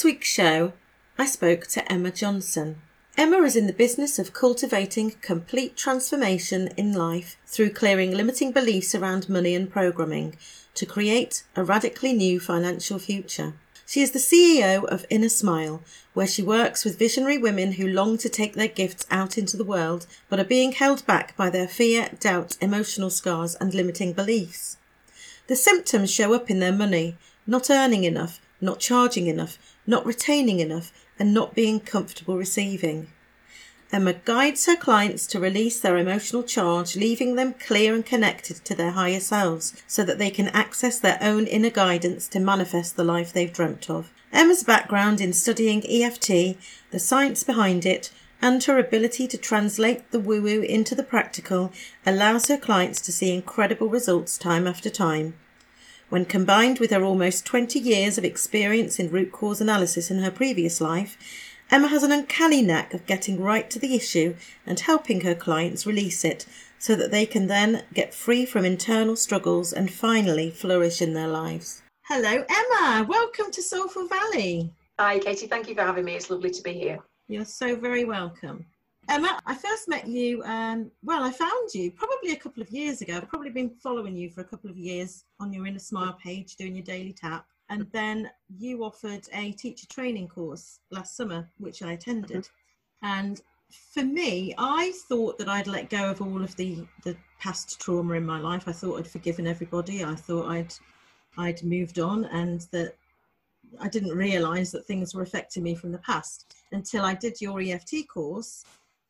This week's show, I spoke to Emma Johnson. Emma is in the business of cultivating complete transformation in life through clearing limiting beliefs around money and programming to create a radically new financial future. She is the CEO of Inner Smile, where she works with visionary women who long to take their gifts out into the world but are being held back by their fear, doubt, emotional scars, and limiting beliefs. The symptoms show up in their money, not earning enough, not charging enough, not retaining enough, and not being comfortable receiving. Emma guides her clients to release their emotional charge, leaving them clear and connected to their higher selves so that they can access their own inner guidance to manifest the life they've dreamt of. Emma's background in studying EFT, the science behind it, and her ability to translate the woo woo into the practical allows her clients to see incredible results time after time. When combined with her almost 20 years of experience in root cause analysis in her previous life, Emma has an uncanny knack of getting right to the issue and helping her clients release it so that they can then get free from internal struggles and finally flourish in their lives. Hello, Emma. Welcome to Soulful Valley. Hi, Katie. Thank you for having me. It's lovely to be here. You're so very welcome. Emma, I first met you, um, well, I found you probably a couple of years ago. I've probably been following you for a couple of years on your Inner Smile page, doing your daily tap. And then you offered a teacher training course last summer, which I attended. And for me, I thought that I'd let go of all of the, the past trauma in my life. I thought I'd forgiven everybody. I thought I'd I'd moved on and that I didn't realize that things were affecting me from the past until I did your EFT course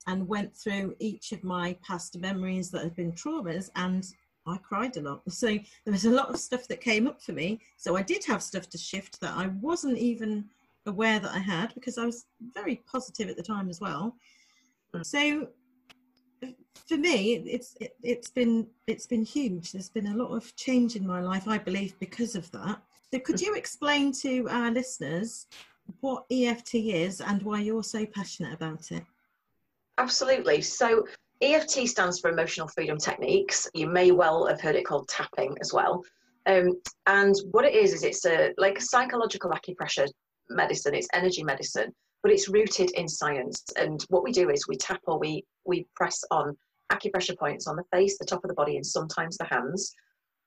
and went through each of my past memories that had been traumas and I cried a lot. So there was a lot of stuff that came up for me. So I did have stuff to shift that I wasn't even aware that I had because I was very positive at the time as well. Hmm. So for me, it's it, has been it's been huge. There's been a lot of change in my life, I believe, because of that. So could hmm. you explain to our listeners what EFT is and why you're so passionate about it? Absolutely. So EFT stands for Emotional Freedom Techniques. You may well have heard it called tapping as well. Um, and what it is is it's a like a psychological acupressure medicine. It's energy medicine, but it's rooted in science. And what we do is we tap or we we press on acupressure points on the face, the top of the body, and sometimes the hands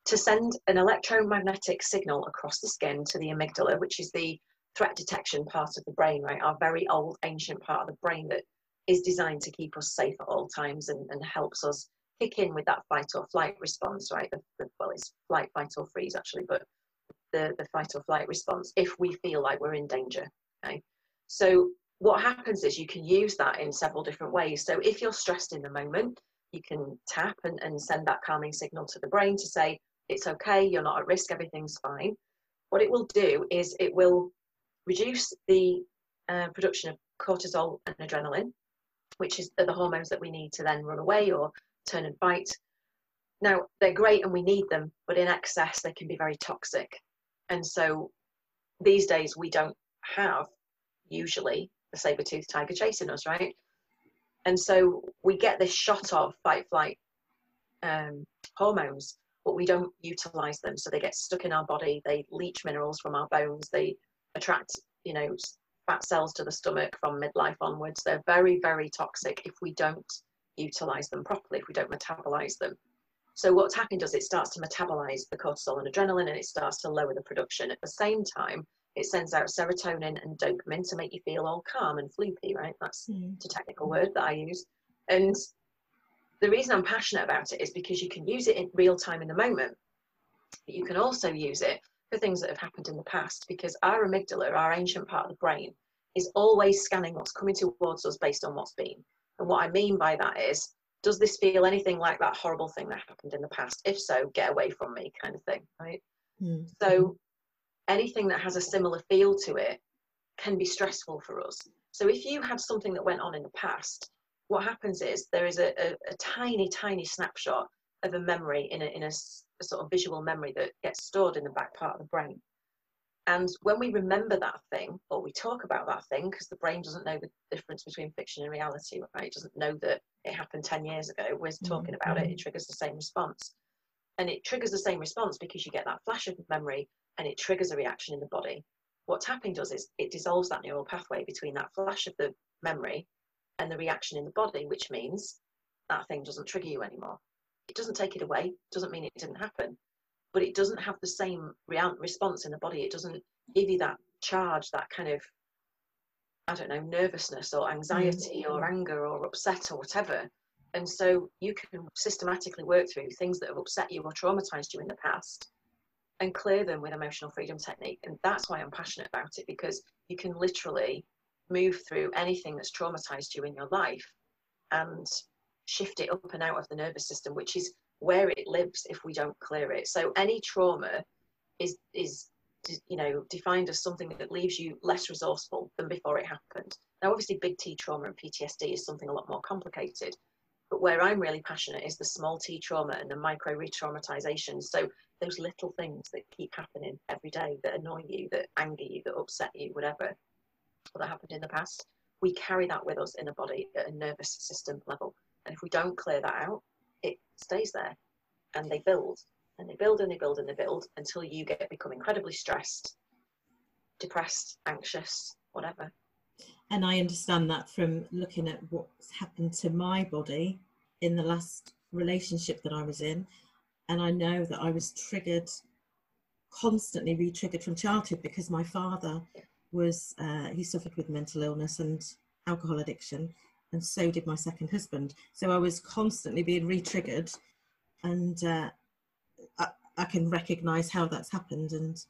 to send an electromagnetic signal across the skin to the amygdala, which is the threat detection part of the brain, right? Our very old ancient part of the brain that is designed to keep us safe at all times and, and helps us kick in with that fight or flight response, right? The, the, well, it's flight, fight, or freeze actually, but the, the fight or flight response if we feel like we're in danger. Okay. So what happens is you can use that in several different ways. So if you're stressed in the moment, you can tap and, and send that calming signal to the brain to say, it's okay, you're not at risk, everything's fine. What it will do is it will reduce the uh, production of cortisol and adrenaline, which is the hormones that we need to then run away or turn and fight. Now, they're great and we need them, but in excess, they can be very toxic. And so these days, we don't have usually the saber toothed tiger chasing us, right? And so we get this shot of fight flight um, hormones, but we don't utilize them. So they get stuck in our body, they leach minerals from our bones, they attract, you know, fat cells to the stomach from midlife onwards. They're very, very toxic if we don't utilize them properly, if we don't metabolize them. So what's tapping is it starts to metabolize the cortisol and adrenaline and it starts to lower the production. At the same time, it sends out serotonin and dopamine to make you feel all calm and floopy, right? That's mm. the technical word that I use. And the reason I'm passionate about it is because you can use it in real time in the moment, but you can also use it for things that have happened in the past because our amygdala, our ancient part of the brain, is always scanning what's coming towards us based on what's been. And what I mean by that is, does this feel anything like that horrible thing that happened in the past? If so, get away from me, kind of thing, right? Mm. So anything that has a similar feel to it can be stressful for us. So if you had something that went on in the past what happens is there is a, a, a tiny, tiny snapshot of a memory in a, in a, a sort of visual memory that gets stored in the back part of the brain. And when we remember that thing, or we talk about that thing, because the brain doesn't know the difference between fiction and reality, right? It doesn't know that it happened 10 years ago. We're mm-hmm. talking about it, it triggers the same response. And it triggers the same response because you get that flash of memory and it triggers a reaction in the body. What tapping does is it dissolves that neural pathway between that flash of the memory and the reaction in the body, which means that thing doesn't trigger you anymore. It doesn't take it away, doesn't mean it didn't happen, but it doesn't have the same response in the body. It doesn't give you that charge, that kind of, I don't know, nervousness or anxiety mm-hmm. or anger or upset or whatever. And so you can systematically work through things that have upset you or traumatized you in the past and clear them with emotional freedom technique. And that's why I'm passionate about it because you can literally move through anything that's traumatized you in your life and shift it up and out of the nervous system, which is where it lives if we don't clear it. So any trauma is is you know defined as something that leaves you less resourceful than before it happened. Now, obviously, big T trauma and PTSD is something a lot more complicated. But where I'm really passionate is the small T trauma and the micro re-traumatization. So those little things that keep happening every day that annoy you, that anger you, that upset you, whatever that happened in the past, we carry that with us in the body at a nervous system level. And if we don't clear that out, it stays there and they build and they build and they build and they build until you get become incredibly stressed, depressed, anxious, whatever. And I understand that from looking at what's happened to my body in the last relationship that I was in. And I know that I was triggered, constantly re triggered from childhood because my father was uh, he suffered with mental illness and alcohol addiction, and so did my second husband. So I was constantly being re-triggered, and uh, I, I, can recognise how that's happened, and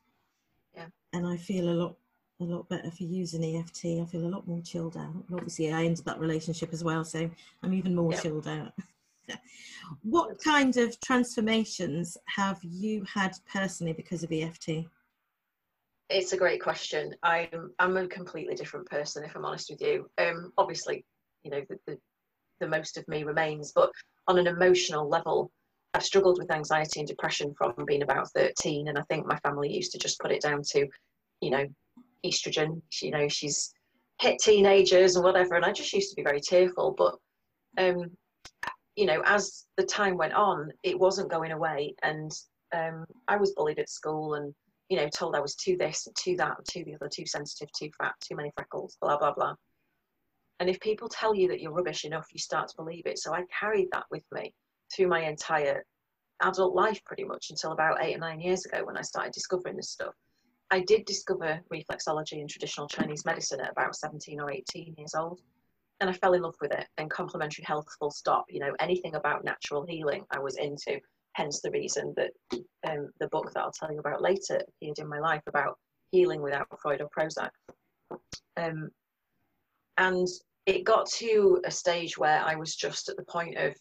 yeah, and I feel a lot a lot better for using EFT. I feel a lot more chilled out. Obviously, I ended that relationship as well, so I'm even more chilled out. what kind of transformations have you had personally because of EFT? it's a great question. I'm I'm a completely different person, if I'm honest with you. Um, obviously, you know, the, the, the most of me remains, but on an emotional level, I've struggled with anxiety and depression from being about 13, and I think my family used to just put it down to, you know, estrogen. You know, she's hit teenagers and whatever, and I just used to be very tearful. But, um, you know, as the time went on, it wasn't going away, and um, I was bullied at school and you know, told I was too this, too that, too the other, too sensitive, too fat, too many freckles, blah, blah, blah. And if people tell you that you're rubbish enough, you start to believe it. So I carried that with me through my entire adult life pretty much until about eight or nine years ago when I started discovering this stuff. I did discover reflexology and traditional Chinese medicine at about 17 or 18 years old. And I fell in love with it and complementary health full stop. You know, anything about natural healing I was into hence the reason that um, the book that I'll tell you about later appeared in my life about healing without Freud or Prozac. Um, and it got to a stage where I was just at the point of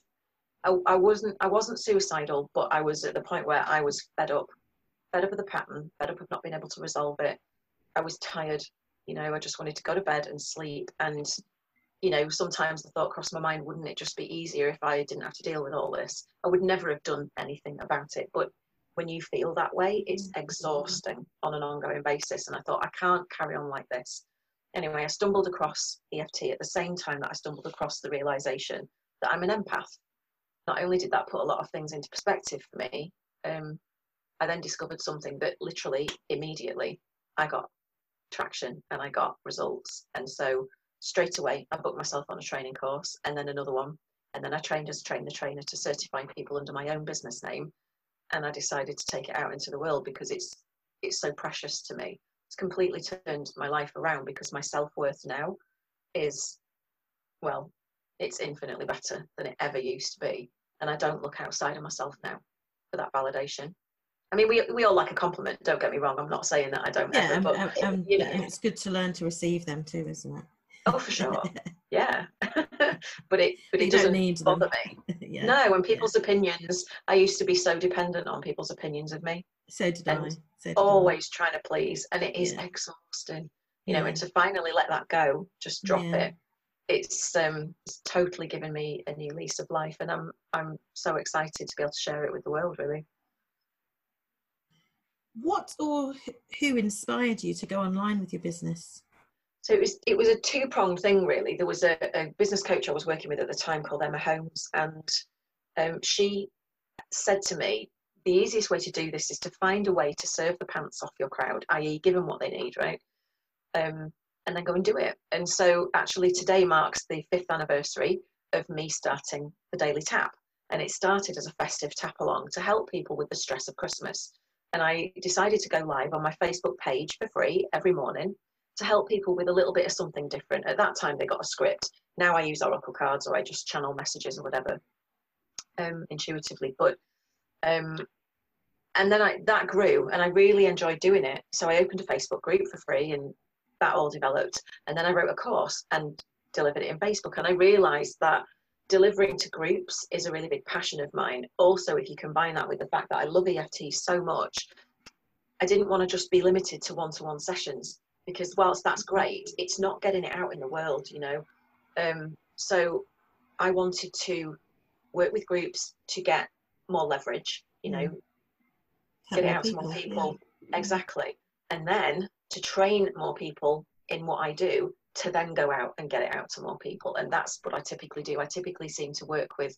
I, I, wasn't I wasn't suicidal, but I was at the point where I was fed up, fed up of the pattern, fed up of not being able to resolve it. I was tired, you know. I just wanted to go to bed and sleep, and you know, sometimes the thought crossed my mind, wouldn't it just be easier if I didn't have to deal with all this? I would never have done anything about it. But when you feel that way, it's mm. exhausting on an ongoing basis. And I thought, I can't carry on like this. Anyway, I stumbled across EFT at the same time that I stumbled across the realization that I'm an empath. Not only did that put a lot of things into perspective for me, um, I then discovered something that literally immediately I got traction and I got results. And so straight away, I booked myself on a training course and then another one. And then I trained as a train the trainer to certifying people under my own business name. And I decided to take it out into the world because it's it's so precious to me. It's completely turned my life around because my self worth now is, well, it's infinitely better than it ever used to be. And I don't look outside of myself now for that validation. I mean, we, we all like a compliment. Don't get me wrong. I'm not saying that I don't. Yeah, ever, but um, um, you know, it's good to learn to receive them too, isn't it? Oh, for sure. yeah, but it but it doesn't need bother them. me. yeah. No, when people's yeah. opinions, I used to be so dependent on people's opinions of me. So did and I. So did always I. trying to please, and it is yeah. exhausting. You know, and to finally let that go, just drop it. It's um, it's totally given me a new lease of life, and I'm I'm so excited to be able to share it with the world. Really. What or who inspired you to go online with your business? So it was it was a two pronged thing really. There was a, a, business coach I was working with at the time called Emma Holmes, and um, she said to me, "The easiest way to do this is to find a way to serve the pants off your crowd, i.e., give them what they need, right? Um, and then go and do it." And so actually today marks the fifth anniversary of me starting the Daily Tap, and it started as a festive tap along to help people with the stress of Christmas and I decided to go live on my Facebook page for free every morning to help people with a little bit of something different. At that time, they got a script. Now I use Oracle cards or I just channel messages or whatever um, intuitively. But um, and then I, that grew and I really enjoyed doing it. So I opened a Facebook group for free and that all developed. And then I wrote a course and delivered it in Facebook. And I realized that delivering to groups is a really big passion of mine. Also, if you combine that with the fact that I love EFT so much, I didn't want to just be limited to one to one sessions because, whilst that's great, it's not getting it out in the world, you know. Um, so, I wanted to work with groups to get more leverage, you know, mm. get it out people, to more people. Yeah. Exactly. And then to train more people in what I do to then go out and get it out to more people. And that's what I typically do. I typically seem to work with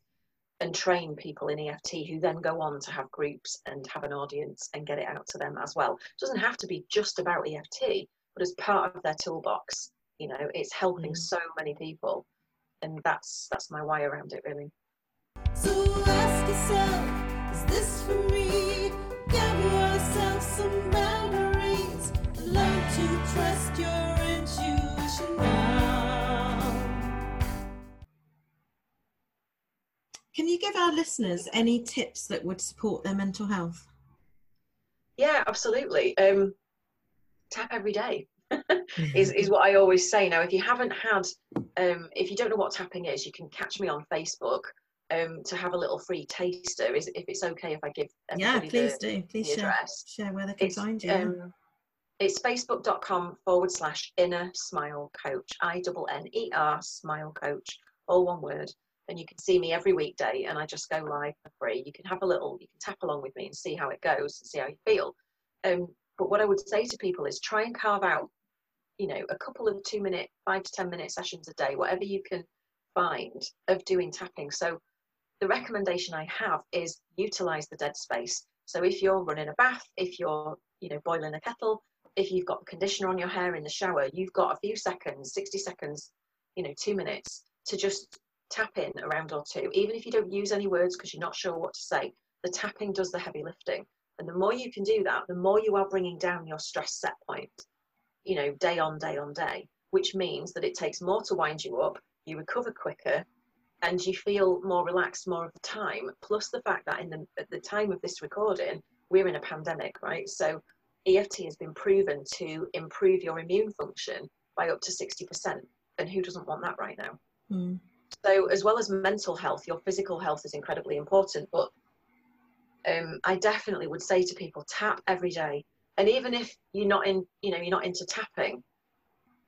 and train people in EFT who then go on to have groups and have an audience and get it out to them as well. It doesn't have to be just about EFT, but as part of their toolbox, you know, it's helping mm. so many people. And that's that's my why around it really. So ask yourself, is this for me? Give yourself some boundaries. Learn to trust your Can you give our listeners any tips that would support their mental health? Yeah, absolutely. Um, tap every day is, is what I always say. Now, if you haven't had, um, if you don't know what tapping is, you can catch me on Facebook um, to have a little free taster. Is if it's okay if I give yeah, please the, do. Please share, address. share where they can it's, find you. Um, it's facebook.com forward slash inner smile coach. I double N E R smile coach, all one word and you can see me every weekday and I just go live for free. You can have a little, you can tap along with me and see how it goes and see how you feel. Um, but what I would say to people is try and carve out, you know, a couple of two minute, five to 10 minute sessions a day, whatever you can find of doing tapping. So the recommendation I have is utilize the dead space. So if you're running a bath, if you're, you know, boiling a kettle, if you've got conditioner on your hair in the shower, you've got a few seconds, 60 seconds, you know, two minutes to just tap in a round or two, even if you don't use any words because you're not sure what to say, the tapping does the heavy lifting. And the more you can do that, the more you are bringing down your stress set point, you know, day on day on day, which means that it takes more to wind you up, you recover quicker, and you feel more relaxed more of the time. Plus the fact that in the at the time of this recording, we're in a pandemic, right? So EFT has been proven to improve your immune function by up to 60%. And who doesn't want that right now? Mm. So, as well as mental health, your physical health is incredibly important. But um, I definitely would say to people, tap every day. And even if you're not in, you know, you're not into tapping,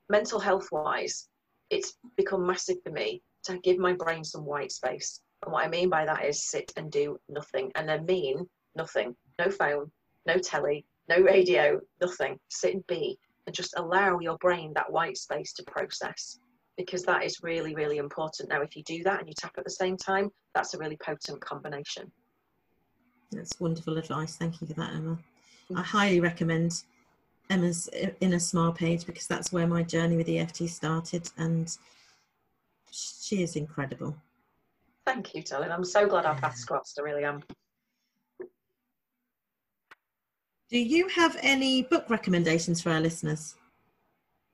mental health wise, it's become massive for me to give my brain some white space. And what I mean by that is sit and do nothing. And I mean nothing. No phone, no telly, no radio, nothing. Sit and be and just allow your brain that white space to process because that is really, really important. Now, if you do that and you tap at the same time, that's a really potent combination. That's wonderful advice. Thank you for that, Emma. I highly recommend Emma's uh, inner smile page because that's where my journey with EFT started, and she is incredible. Thank you, darling. I'm so glad our paths crossed. I really am. Do you have any book recommendations for our listeners?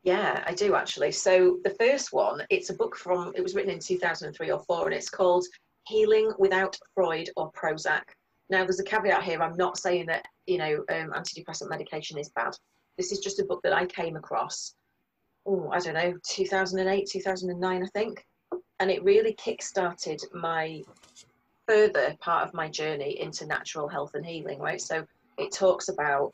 Yeah, I do actually. So the first one, it's a book from, it was written in 2003 or 4, and it's called Healing Without Freud or Prozac. Now, there's a caveat here. I'm not saying that, you know, um, antidepressant medication is bad. This is just a book that I came across, oh, I don't know, 2008, 2009, I think. And it really kick-started my further part of my journey into natural health and healing, right? So it talks about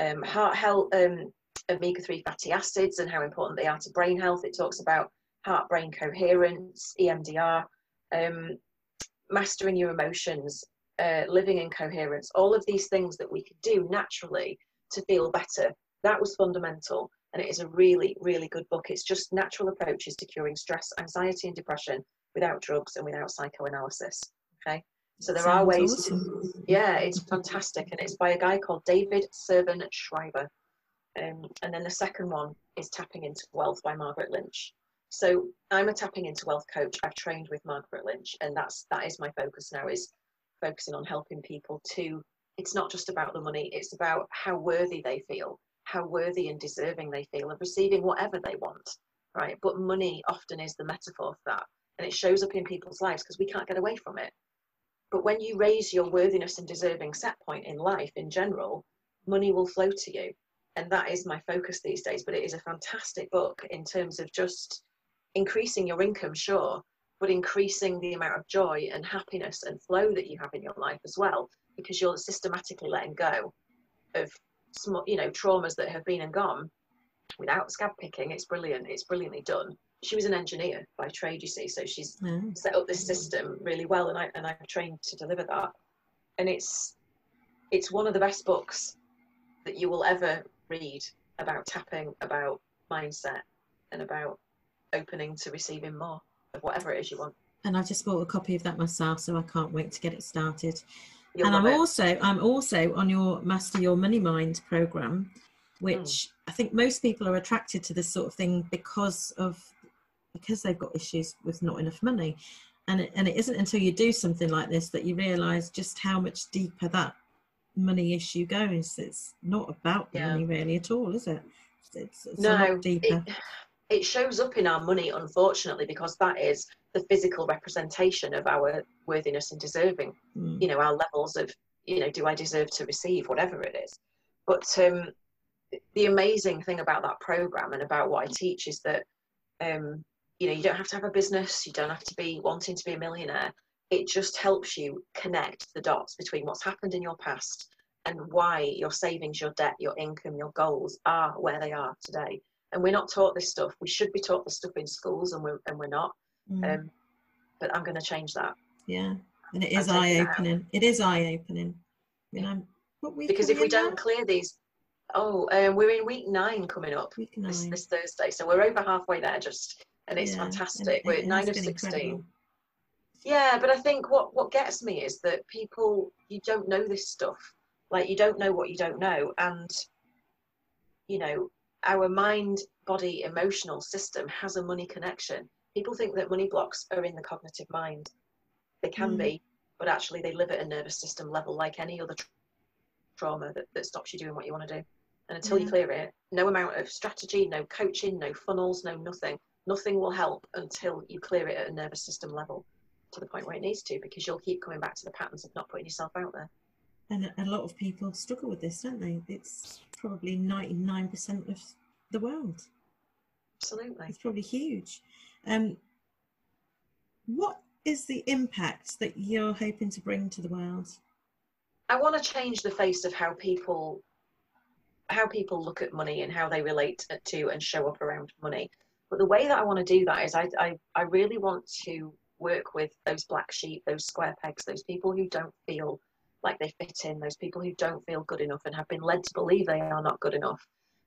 um, heart health, um, omega-3 fatty acids and how important they are to brain health. It talks about heart-brain coherence, EMDR, um, mastering your emotions, uh, living in coherence, all of these things that we could do naturally to feel better. That was fundamental. And it is a really, really good book. It's just natural approaches to curing stress, anxiety, and depression without drugs and without psychoanalysis. Okay. So there Sounds are ways awesome. to, yeah, it's fantastic. And it's by a guy called David Servan Schreiber. Um, and then the second one is Tapping into Wealth by Margaret Lynch. So I'm a tapping into wealth coach. I've trained with Margaret Lynch, and that's that is my focus now. Is focusing on helping people to. It's not just about the money. It's about how worthy they feel, how worthy and deserving they feel of receiving whatever they want, right? But money often is the metaphor for that, and it shows up in people's lives because we can't get away from it. But when you raise your worthiness and deserving set point in life in general, money will flow to you. And that is my focus these days. But it is a fantastic book in terms of just increasing your income, sure, but increasing the amount of joy and happiness and flow that you have in your life as well, because you're systematically letting go of small, you know, traumas that have been and gone without scab picking. It's brilliant. It's brilliantly done. She was an engineer by trade, you see, so she's mm. set up this system really well, and I and I've trained to deliver that. And it's it's one of the best books that you will ever read about tapping, about mindset, and about opening to receiving more of whatever it is you want. And I've just bought a copy of that myself, so I can't wait to get it started. You'll and I'm it. also I'm also on your Master Your Money Mind program, which mm. I think most people are attracted to this sort of thing because of because they've got issues with not enough money. And it, and it isn't until you do something like this that you realize just how much deeper that money issue goes. It's not about yeah. money really at all, is it? It's, it's no, deeper. It, it shows up in our money, unfortunately, because that is the physical representation of our worthiness and deserving. Mm. You know, our levels of, you know, do I deserve to receive, whatever it is. But um, the amazing thing about that program and about what I teach is that, um, you know, you don't have to have a business, you don't have to be wanting to be a millionaire. It just helps you connect the dots between what's happened in your past and why your savings, your debt, your income, your goals are where they are today and we're not taught this stuff. We should be taught this stuff in schools, and we're and we're not. Mm. Um, but I'm going to change that. Yeah, and it is eye opening. It is eye opening. You know, because if we don't clear these, oh, um, we're in week nine coming up this, this, Thursday, so we're over halfway there just, and it's yeah, fantastic. we're at nine of sixteen. Incredible. Yeah, but I think what what gets me is that people you don't know this stuff. Like you don't know what you don't know, and you know our mind, body, emotional system has a money connection. People think that money blocks are in the cognitive mind. They can mm. be, but actually they live at a nervous system level like any other tra- trauma that, that stops you doing what you want to do. And until you clear it, no amount of strategy, no coaching, no funnels, no nothing, nothing will help until you clear it at a nervous system level to the point where it needs to, because you'll keep coming back to the patterns of not putting yourself out there. And a lot of people struggle with this, don't they? It's probably 99% of the world. Absolutely. It's probably huge. Um, what is the impact that you're hoping to bring to the world? I want to change the face of how people how people look at money and how they relate to and show up around money. But the way that I want to do that is I, I, I really want to work with those black sheep, those square pegs, those people who don't feel like they fit in, those people who don't feel good enough and have been led to believe they are not good enough.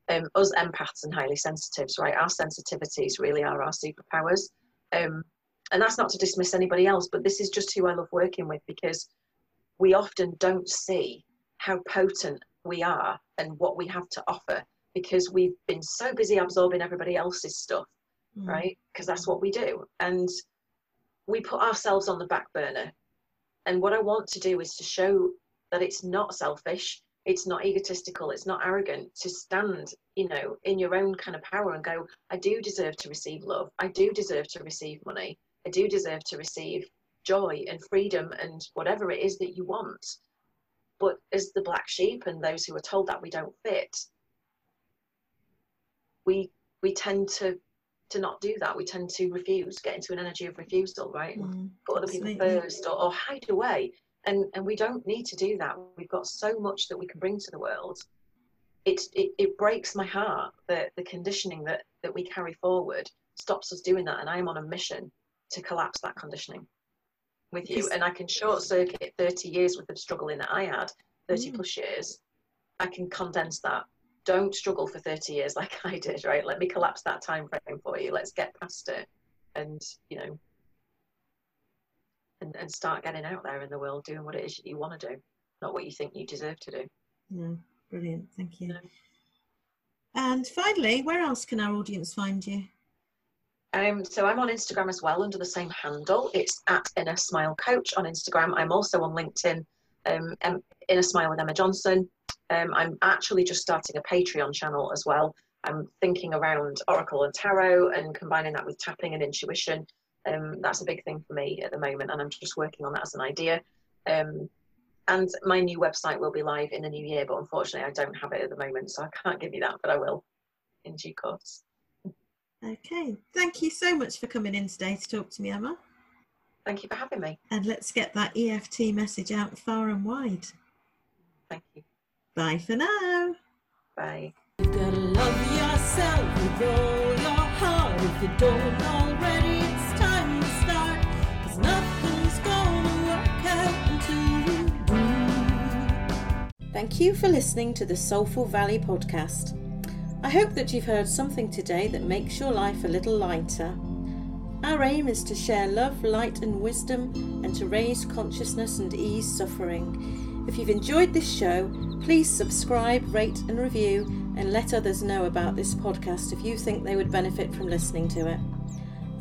Um, us empaths and highly sensitives, right? Our sensitivities really are our superpowers. Um, and that's not to dismiss anybody else, but this is just who I love working with because we often don't see how potent we are and what we have to offer because we've been so busy absorbing everybody else's stuff, Mm. right? Because that's what we do. And we put ourselves on the back burner. And what I want to do is to show that it's not selfish, it's not egotistical, it's not arrogant to stand, you know, in your own kind of power and go, I do deserve to receive love. I do deserve to receive money. I do deserve to receive joy and freedom and whatever it is that you want. But as the black sheep and those who are told that we don't fit, we we tend to to not do that. We tend to refuse, get into an energy of refusal, right? Mm. Put other people first or, or hide away. And and we don't need to do that. We've got so much that we can bring to the world. It it, it breaks my heart that the conditioning that, that we carry forward stops us doing that. And I am on a mission to collapse that conditioning with you. And I can short circuit 30 years worth of struggling that I had, 30 Mm. plus years. I can condense that. Don't struggle for 30 years like I did, right? Let me collapse that time frame for you. Let's get past it and, you know, and, and start getting out there in the world doing what it is that you want to do, not what you think you deserve to do. No, brilliant. Thank you. No. And finally, where else can our audience find you? Um, so I'm on Instagram as well under the same handle. It's at Inner Smile Coach on Instagram. I'm also on LinkedIn, um, Inner Smile with Emma Johnson. Um, I'm actually just starting a Patreon channel as well. I'm thinking around Oracle and Tarot and combining that with tapping and intuition. Um, that's a big thing for me at the moment, and I'm just working on that as an idea. Um, and my new website will be live in the new year, but unfortunately, I don't have it at the moment, so I can't give you that, but I will in due course. Okay. Thank you so much for coming in today to talk to me, Emma. Thank you for having me. And let's get that EFT message out far and wide. Thank you. Bye for now. Bye. You gotta love yourself with all your heart. If you don't already, it's time to start. Cause nothing's gonna work out until you do. Thank you for listening to the Soulful Valley podcast. I hope that you've heard something today that makes your life a little lighter. Our aim is to share love, light, and wisdom and to raise consciousness and ease suffering. If you've enjoyed this show, please subscribe, rate, and review, and let others know about this podcast if you think they would benefit from listening to it.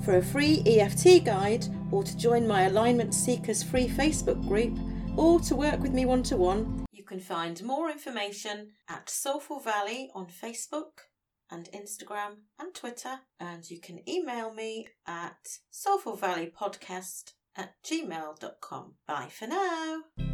For a free EFT guide, or to join my Alignment Seekers free Facebook group, or to work with me one to one, you can find more information at Soulful Valley on Facebook and Instagram and Twitter, and you can email me at soulfulvalleypodcast at gmail.com. Bye for now.